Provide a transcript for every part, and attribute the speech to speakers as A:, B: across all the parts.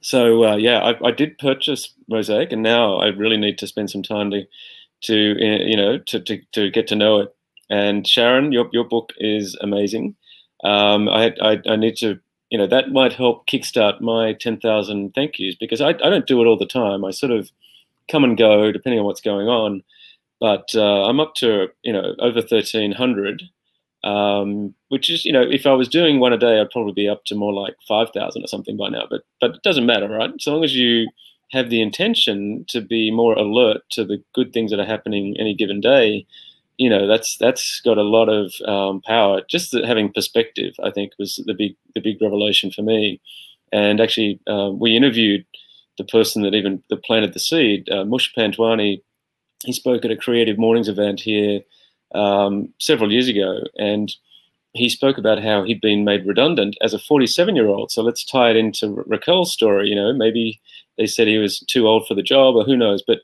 A: so uh, yeah, I, I, did purchase Mosaic, and now I really need to spend some time to to uh, you know to, to, to get to know it. And Sharon, your your book is amazing. Um, I, I, I need to you know that might help kickstart my ten thousand thank yous because I I don't do it all the time. I sort of come and go depending on what's going on. But uh, I'm up to you know over thirteen hundred um, which is, you know, if I was doing one a day, I'd probably be up to more like 5,000 or something by now. But, but it doesn't matter, right? So long as you have the intention to be more alert to the good things that are happening any given day, you know, that's that's got a lot of um, power. Just having perspective, I think, was the big the big revelation for me. And actually, uh, we interviewed the person that even that planted the seed, uh, Mush Panjwani. He spoke at a Creative Mornings event here um, several years ago, and he spoke about how he'd been made redundant as a 47 year old. So let's tie it into Raquel's story. You know, maybe they said he was too old for the job, or who knows. But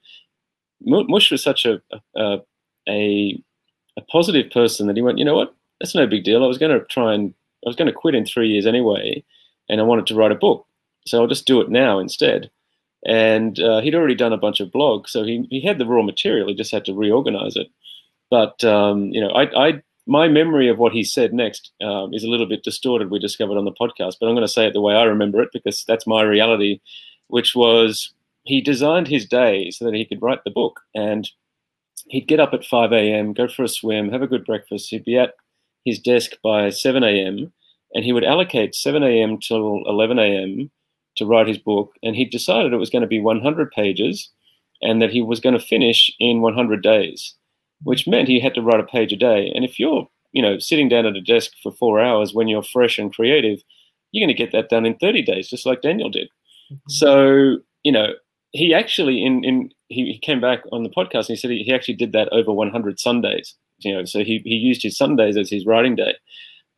A: Mush was such a a, a, a positive person that he went, you know what, that's no big deal. I was going to try and I was going to quit in three years anyway, and I wanted to write a book, so I'll just do it now instead. And uh, he'd already done a bunch of blogs, so he, he had the raw material. He just had to reorganize it. But um, you know, I, I, my memory of what he said next um, is a little bit distorted. We discovered on the podcast, but I'm going to say it the way I remember it because that's my reality, which was he designed his day so that he could write the book, and he'd get up at 5 a.m., go for a swim, have a good breakfast. He'd be at his desk by 7 a.m., and he would allocate 7 a.m. till 11 a.m. to write his book. And he decided it was going to be 100 pages, and that he was going to finish in 100 days which meant he had to write a page a day. And if you're, you know, sitting down at a desk for four hours when you're fresh and creative, you're going to get that done in 30 days, just like Daniel did. Mm-hmm. So, you know, he actually in in he, he came back on the podcast and he said he, he actually did that over 100 Sundays. You know, so he he used his Sundays as his writing day.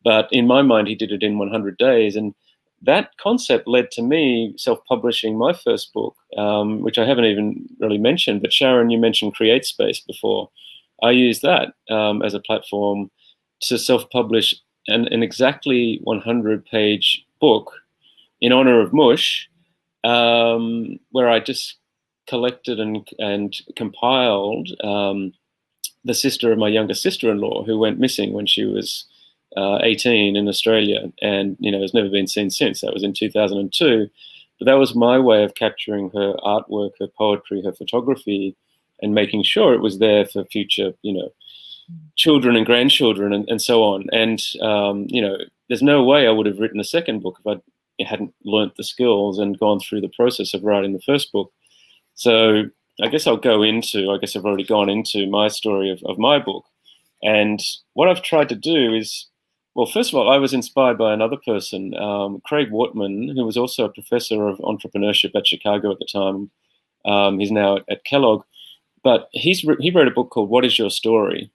A: But in my mind, he did it in 100 days, and that concept led to me self-publishing my first book, um, which I haven't even really mentioned. But Sharon, you mentioned CreateSpace before. I use that um, as a platform to self-publish an, an exactly 100-page book in honor of Mush, um, where I just collected and, and compiled um, the sister of my younger sister-in-law who went missing when she was uh, 18 in Australia and you know has never been seen since. That was in 2002. But that was my way of capturing her artwork, her poetry, her photography, and making sure it was there for future, you know, children and grandchildren and, and so on. And, um, you know, there's no way I would have written a second book if I hadn't learnt the skills and gone through the process of writing the first book. So I guess I'll go into, I guess I've already gone into my story of, of my book. And what I've tried to do is, well, first of all, I was inspired by another person, um, Craig Wortmann, who was also a professor of entrepreneurship at Chicago at the time. Um, he's now at, at Kellogg. But he's he wrote a book called What Is Your Story,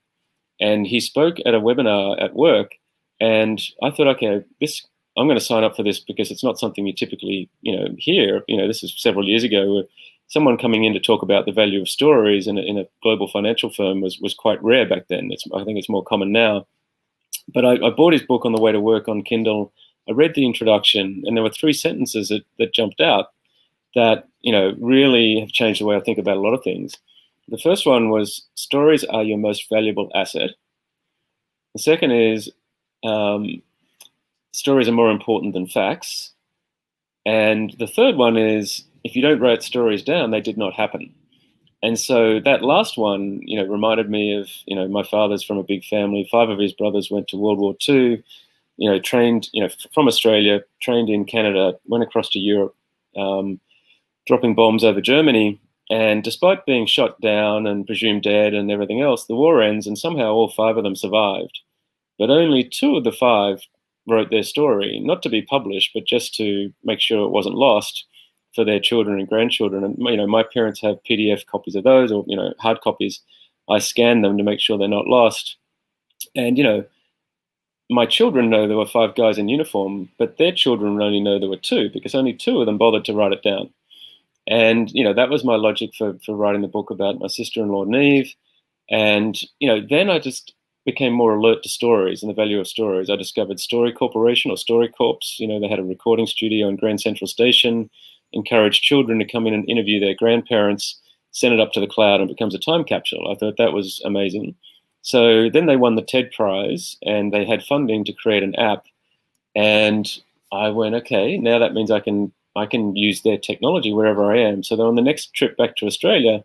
A: and he spoke at a webinar at work, and I thought, okay, this I'm going to sign up for this because it's not something you typically you know hear. You know, this is several years ago. someone coming in to talk about the value of stories in a, in a global financial firm was was quite rare back then. It's, I think it's more common now. But I, I bought his book on the way to work on Kindle. I read the introduction, and there were three sentences that, that jumped out that you know really have changed the way I think about a lot of things. The first one was stories are your most valuable asset. The second is um, stories are more important than facts. And the third one is if you don't write stories down, they did not happen. And so that last one, you know, reminded me of, you know, my father's from a big family. Five of his brothers went to World War II, you know, trained, you know, from Australia, trained in Canada, went across to Europe, um, dropping bombs over Germany. And despite being shot down and presumed dead and everything else, the war ends and somehow all five of them survived. But only two of the five wrote their story, not to be published, but just to make sure it wasn't lost for their children and grandchildren. And you know, my parents have PDF copies of those, or you know, hard copies. I scan them to make sure they're not lost. And you know, my children know there were five guys in uniform, but their children only know there were two because only two of them bothered to write it down. And you know that was my logic for for writing the book about my sister-in-law Neve. And you know then I just became more alert to stories and the value of stories. I discovered Story Corporation or StoryCorps. You know they had a recording studio in Grand Central Station encourage children to come in and interview their grandparents, send it up to the cloud, and becomes a time capsule. I thought that was amazing. So then they won the TED Prize, and they had funding to create an app. And I went, okay, now that means I can I can use their technology wherever I am. So then on the next trip back to Australia,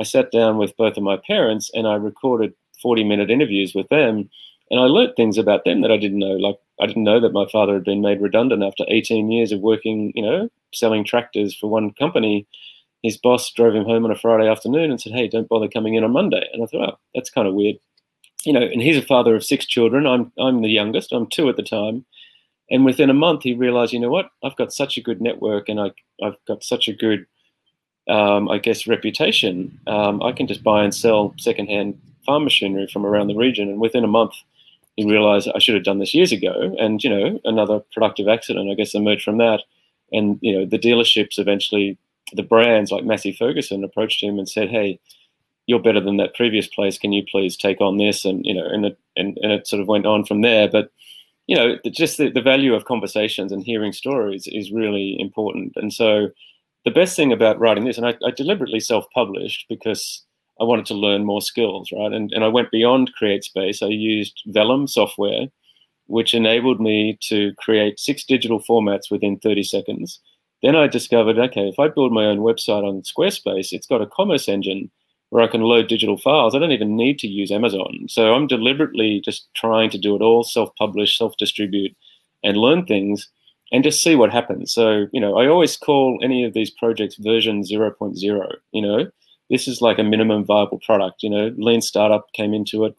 A: I sat down with both of my parents and I recorded 40 minute interviews with them. And I learnt things about them that I didn't know. Like I didn't know that my father had been made redundant after 18 years of working, you know, selling tractors for one company. His boss drove him home on a Friday afternoon and said, "Hey, don't bother coming in on Monday." And I thought, "Oh, that's kind of weird." You know, and he's a father of six children. I'm I'm the youngest. I'm two at the time. And within a month, he realized, you know what? I've got such a good network, and I I've got such a good, um, I guess, reputation. Um, I can just buy and sell secondhand farm machinery from around the region. And within a month, he realized I should have done this years ago. And you know, another productive accident, I guess, emerged from that. And you know, the dealerships eventually, the brands like Massey Ferguson approached him and said, "Hey, you're better than that previous place. Can you please take on this?" And you know, and it and, and it sort of went on from there. But you know, just the, the value of conversations and hearing stories is really important. And so, the best thing about writing this, and I, I deliberately self-published because I wanted to learn more skills, right? And, and I went beyond CreateSpace. I used Vellum software, which enabled me to create six digital formats within 30 seconds. Then I discovered, okay, if I build my own website on Squarespace, it's got a commerce engine where I can load digital files. I don't even need to use Amazon. So I'm deliberately just trying to do it all self-publish, self-distribute, and learn things and just see what happens. So, you know, I always call any of these projects version 0.0, you know, this is like a minimum viable product. You know, lean startup came into it.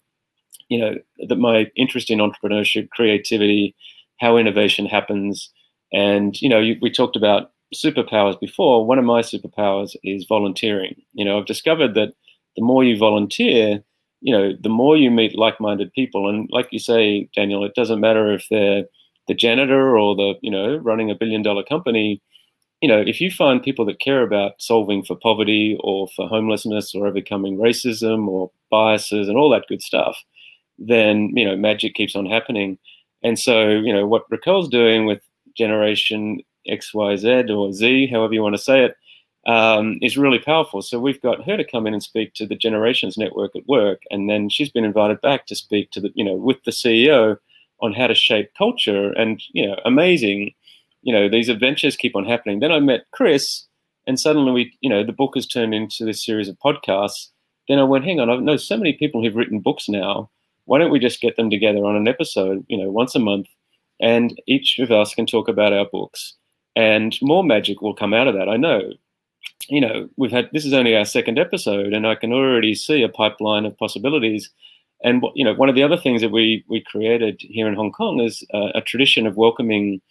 A: You know, that my interest in entrepreneurship, creativity, how innovation happens, and you know, you, we talked about superpowers before. One of my superpowers is volunteering. You know, I've discovered that the more you volunteer, you know, the more you meet like-minded people. And like you say, Daniel, it doesn't matter if they're the janitor or the you know running a billion-dollar company you know, if you find people that care about solving for poverty or for homelessness or overcoming racism or biases and all that good stuff, then, you know, magic keeps on happening. And so, you know, what Raquel's doing with Generation XYZ or Z, however you want to say it, um, is really powerful. So we've got her to come in and speak to the Generations Network at work, and then she's been invited back to speak to the, you know, with the CEO on how to shape culture. And you know, amazing you know, these adventures keep on happening. Then I met Chris, and suddenly we, you know, the book has turned into this series of podcasts. Then I went, hang on, I know so many people who've written books now. Why don't we just get them together on an episode, you know, once a month, and each of us can talk about our books, and more magic will come out of that. I know. You know, we've had this is only our second episode, and I can already see a pipeline of possibilities. And you know, one of the other things that we we created here in Hong Kong is uh, a tradition of welcoming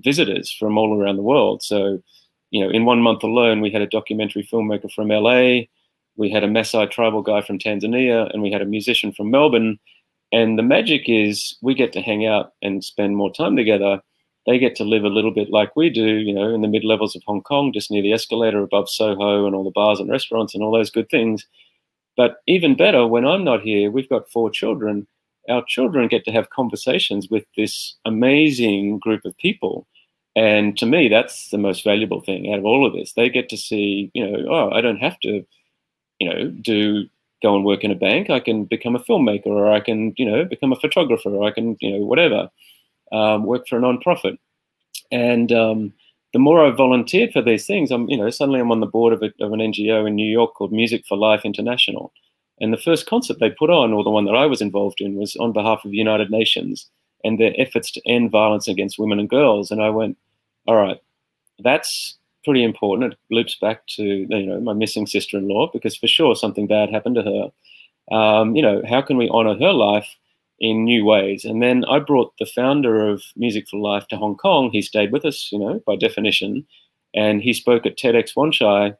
A: visitors from all around the world. So, you know, in one month alone, we had a documentary filmmaker from LA, we had a Maasai tribal guy from Tanzania, and we had a musician from Melbourne. And the magic is we get to hang out and spend more time together. They get to live a little bit like we do, you know, in the mid levels of Hong Kong, just near the escalator above Soho and all the bars and restaurants and all those good things. But even better, when I'm not here, we've got four children our children get to have conversations with this amazing group of people. And to me, that's the most valuable thing out of all of this. They get to see, you know, oh, I don't have to, you know, do go and work in a bank. I can become a filmmaker, or I can, you know, become a photographer, or I can, you know, whatever, um, work for a nonprofit. And um, the more I volunteered for these things, I'm, you know, suddenly I'm on the board of, a, of an NGO in New York called Music for Life International. And the first concert they put on, or the one that I was involved in, was on behalf of the United Nations and their efforts to end violence against women and girls. And I went, all right, that's pretty important. It loops back to you know my missing sister-in-law because for sure something bad happened to her. Um, you know, how can we honor her life in new ways? And then I brought the founder of Music for Life to Hong Kong. He stayed with us, you know, by definition, and he spoke at TEDx Wan Chai,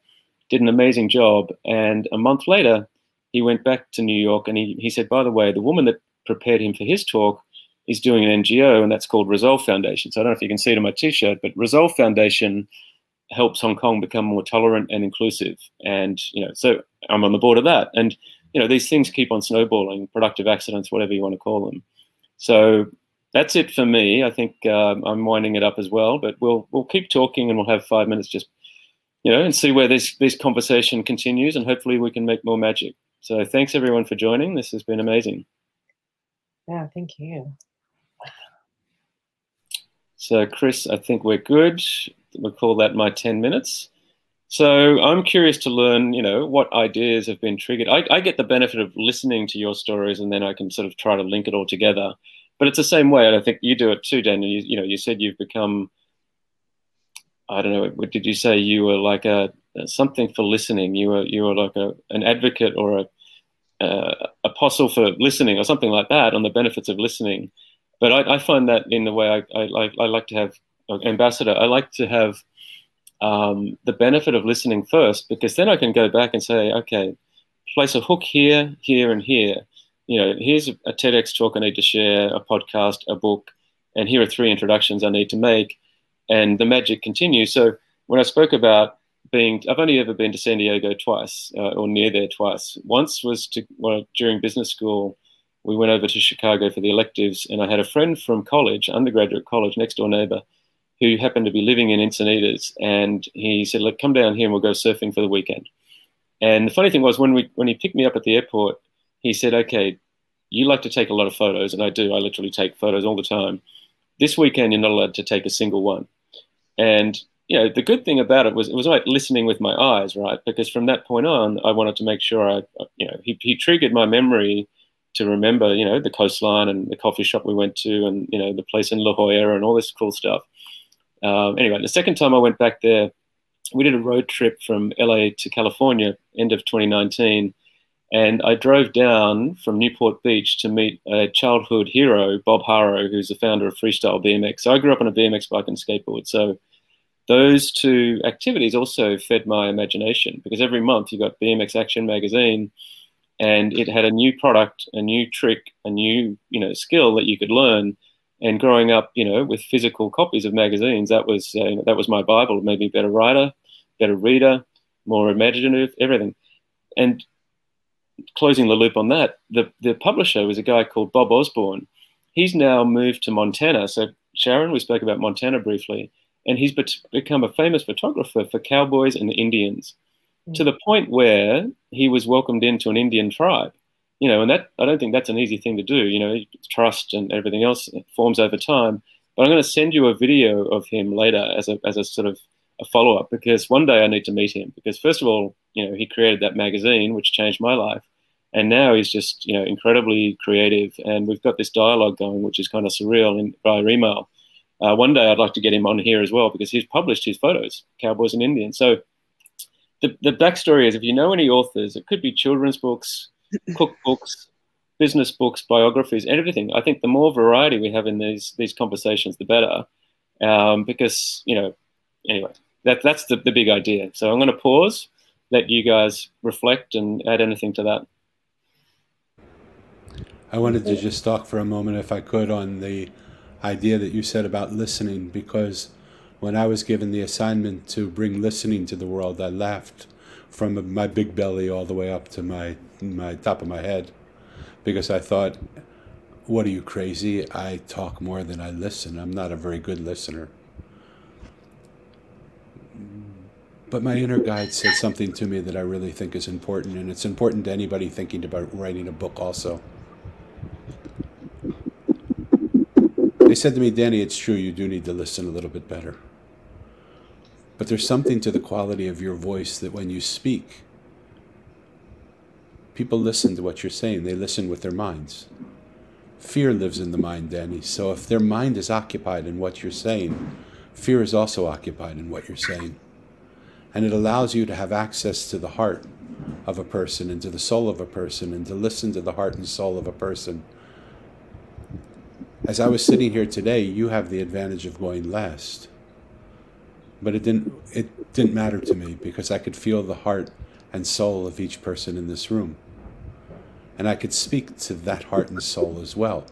A: did an amazing job. And a month later, he went back to New York and he, he said, by the way, the woman that prepared him for his talk is doing an NGO and that's called Resolve Foundation. So I don't know if you can see it on my t-shirt, but Resolve Foundation helps Hong Kong become more tolerant and inclusive. And, you know, so I'm on the board of that. And, you know, these things keep on snowballing, productive accidents, whatever you want to call them. So that's it for me. I think um, I'm winding it up as well, but we'll we'll keep talking and we'll have five minutes just you know, and see where this this conversation continues, and hopefully we can make more magic. So thanks everyone for joining. This has been amazing.
B: Yeah, thank you.
A: So Chris, I think we're good. We'll call that my 10 minutes. So I'm curious to learn, you know, what ideas have been triggered. I, I, get the benefit of listening to your stories, and then I can sort of try to link it all together. But it's the same way, and I think you do it too, Daniel. You, you know, you said you've become, I don't know, what did you say? You were like a, something for listening. You were you were like a an advocate or a uh, apostle for listening, or something like that, on the benefits of listening. But I, I find that in the way I, I, I like to have ambassador. I like to have um, the benefit of listening first because then I can go back and say, okay, place a hook here, here, and here. You know, here's a, TEDx talk I need to share, a podcast, a book, and here are three introductions I need to make, and the magic continues. So when I spoke about being, I've only ever been to San Diego twice, uh, or near there twice. Once was to well, during business school. We went over to Chicago for the electives, and I had a friend from college, undergraduate college, next door neighbor, who happened to be living in Encinitas, and he said, "Look, come down here and we'll go surfing for the weekend." And the funny thing was, when we when he picked me up at the airport, he said, "Okay, you like to take a lot of photos, and I do. I literally take photos all the time. This weekend, you're not allowed to take a single one." And you know, the good thing about it was it was like listening with my eyes, right? Because from that point on, I wanted to make sure I, you know, he, he triggered my memory to remember, you know, the coastline and the coffee shop we went to, and you know, the place in La Jolla and all this cool stuff. Um, anyway, the second time I went back there, we did a road trip from LA to California, end of 2019. And I drove down from Newport Beach to meet a childhood hero, Bob Haro, who's the founder of Freestyle BMX. So I grew up on a BMX bike and skateboard. So those two activities also fed my imagination because every month you got BMX Action magazine and it had a new product, a new trick, a new, you know, skill that you could learn and growing up, you know, with physical copies of magazines, that was uh, that was my Bible. It made me a better writer, better reader, more imaginative, everything. And closing the loop on that, the the publisher was a guy called Bob Osborn. He's now moved to Montana. So Sharon, we spoke about Montana briefly, and he's become a famous photographer for cowboys and Indians, mm. to the point where he was welcomed into an Indian tribe you know, and that I don't think that's an easy thing to do. You know, trust and everything else forms over time. But I'm going to send you a video of him later as a as a sort of a follow up because one day I need to meet him because first of all, you know, he created that magazine which changed my life, and now he's just you know incredibly creative, and we've got this dialogue going which is kind of surreal in via email. Uh, one day I'd like to get him on here as well because he's published his photos, cowboys and Indians. So the the backstory is if you know any authors, it could be children's books cookbooks, business books, biographies, everything. I think the more variety we have in these these conversations, the better. Um, because you know, anyway, that that's the, the big idea. So I'm going to pause, let you guys reflect and add anything to that.
C: I wanted to just talk for a moment, if I could, on the idea that you said about listening, because when I was given the assignment to bring listening to the world, I laughed from my big belly all the way up to my my top of my head because I thought, what are you crazy? I talk more than I listen. I'm not a very good listener. But my inner guide said something to me that I really think is important, and it's important to anybody thinking about writing a book also. They said to me, Danny, it's true, you do need to listen a little bit better. But there's something to the quality of your voice that when you speak, people listen to what you're saying. They listen with their minds. Fear lives in the mind, Danny. So if their mind is occupied in what you're saying, fear is also occupied in what you're saying. And it allows you to have access to the heart of a person and to the soul of a person and to listen to the heart and soul of a person. As I was sitting here today, you have the advantage of going last but it didn't it didn't matter to me because I could feel the heart and soul of each person in this room. And I could speak to that heart and soul as well.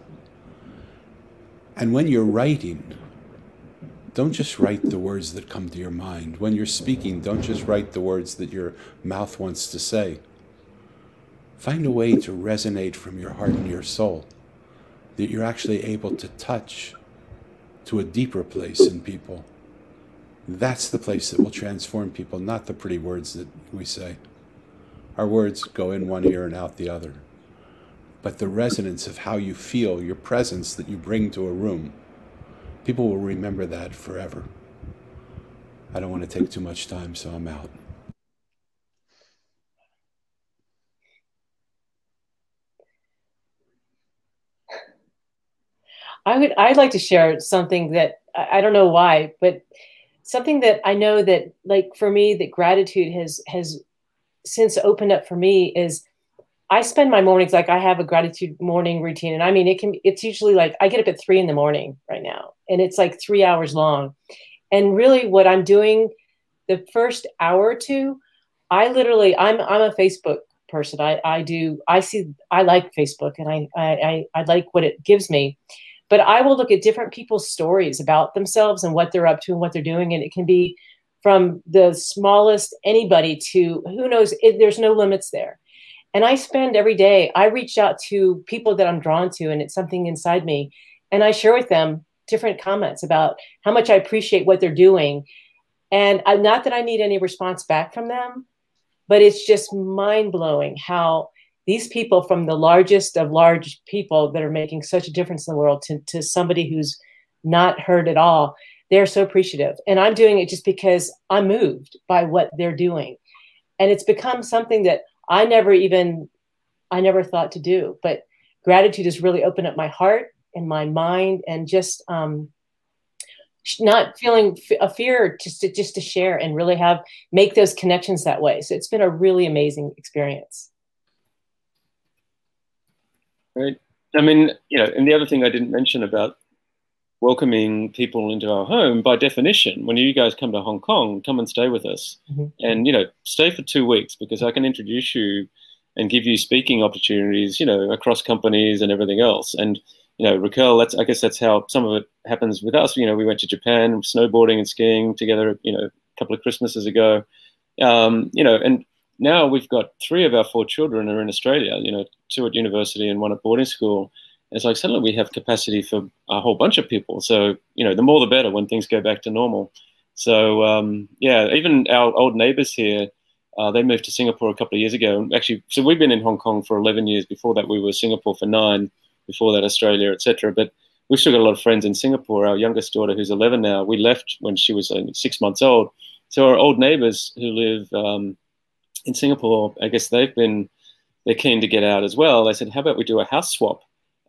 C: And when you're writing, don't just write the words that come to your mind. When you're speaking, don't just write the words that your mouth wants to say. Find a way to resonate from your heart and your soul, that you're actually able to touch to a deeper place in people That's the place that will transform people, not the pretty words that we say. Our words go in one ear and out the other. But the resonance of how you feel, your presence that you bring to a room, people will remember that forever. I don't want to take too much time, so I'm out.
B: I would I'd like to share something that I don't know why, but something that I know that like for me that gratitude has has since opened up for me is I spend my mornings like I have a gratitude morning routine and I mean it can it's usually like I get up at 3 in the morning right now and it's like 3 hours long. And really what I'm doing the first hour or two I literally I'm I'm a Facebook person. I I do I see I like Facebook and I I I, I like what it gives me but I will look at different people's stories about themselves and what they're up to and what they're doing. And it can be from the smallest anybody to who knows, it, there's no limits there. And I spend every day, I reach out to people that I'm drawn to, and it's something inside me. And I share with them different comments about how much I appreciate what they're doing. And I, not that I need any response back from them, but it's just mind blowing how these people from the largest of large people that are making such a difference in the world to, to somebody who's not heard at all they're so appreciative. And i'm doing it just because i'm moved by what they're doing. And it's become something that i never even i never thought to do but gratitude has really opened up my heart and my mind and just um, not feeling a fear just to just to share and really have make those connections that way. So it's been a really amazing experience
A: Right. I mean, you know, and the other thing I didn't mention about welcoming people into our home, by definition, when you guys come to Hong Kong, come and stay with us, mm-hmm. and you know, stay for two weeks because I can introduce you and give you speaking opportunities, you know, across companies and everything else. And you know, Raquel, that's I guess that's how some of it happens with us. You know, we went to Japan snowboarding and skiing together, you know, a couple of Christmases ago. Um, you know, and now we've got three of our four children are in Australia, you know, two at university and one at boarding school. And it's like suddenly we have capacity for a whole bunch of people. So, you know, the more the better when things go back to normal. So, um, yeah, even our old neighbors here, uh, they moved to Singapore a couple of years ago. Actually, so we've been in Hong Kong for 11 years. Before that, we were Singapore for nine. Before that, Australia, etc. But we've still got a lot of friends in Singapore. Our youngest daughter, who's 11 now, we left when she was six months old. So our old neighbors who live um, in Singapore, I guess they've been they're keen to get out as well. They said, "How about we do a house swap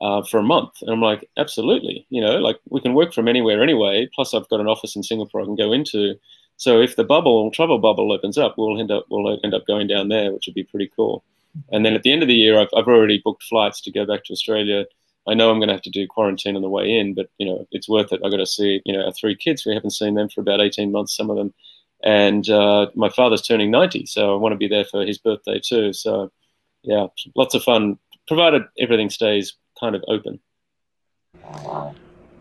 A: uh, for a month?" And I'm like, "Absolutely, you know, like we can work from anywhere anyway. Plus, I've got an office in Singapore I can go into. So if the bubble travel bubble opens up, we'll end up we'll end up going down there, which would be pretty cool. And then at the end of the year, I've I've already booked flights to go back to Australia. I know I'm going to have to do quarantine on the way in, but you know it's worth it. I got to see you know our three kids. We haven't seen them for about 18 months, some of them and uh, my father's turning 90 so i want to be there for his birthday too. So yeah lots of fun provided everything stays kind of open.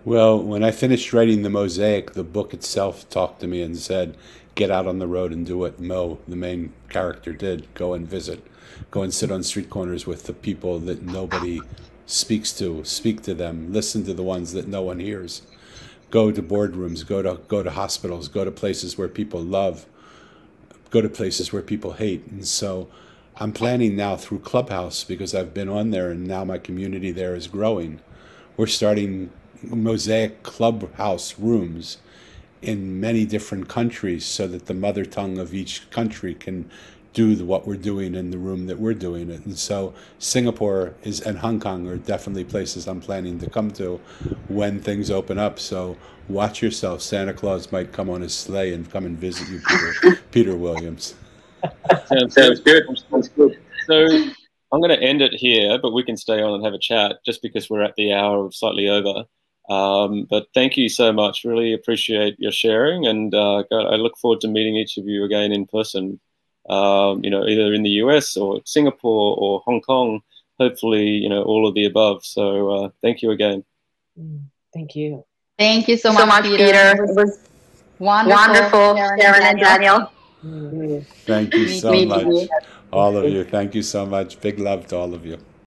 C: Well when i finished writing the mosaic the book itself talked to me and said get out on the road and do what mo the main character did. Go and visit. Go and sit on street corners with the people that nobody speaks to. Speak to them. Listen to the ones that no one hears go to boardrooms, go to go to hospitals, go to places where people love, go to places where people hate. And so I'm planning now through Clubhouse because I've been on there and now my community there is growing. We're starting mosaic clubhouse rooms in many different countries so that the mother tongue of each country can do the, what we're doing in the room that we're doing it. And so Singapore is and Hong Kong are definitely places I'm planning to come to when things open up. So watch yourself. Santa Claus might come on his sleigh and come and visit you, Peter, Peter Williams.
A: Sounds, sounds good. Sounds good. So I'm going to end it here, but we can stay on and have a chat just because we're at the hour of slightly over. Um, but thank you so much. Really appreciate your sharing, and uh, I look forward to meeting each of you again in person um, you know, either in the US or Singapore or Hong Kong. Hopefully, you know, all of the above. So uh, thank you again.
B: Mm, thank you.
D: Thank you so, so much, Peter. Peter. It was wonderful, wonderful Sharon, Sharon and Daniel.
C: Thank you so much, all of you. Thank you so much. Big love to all of you.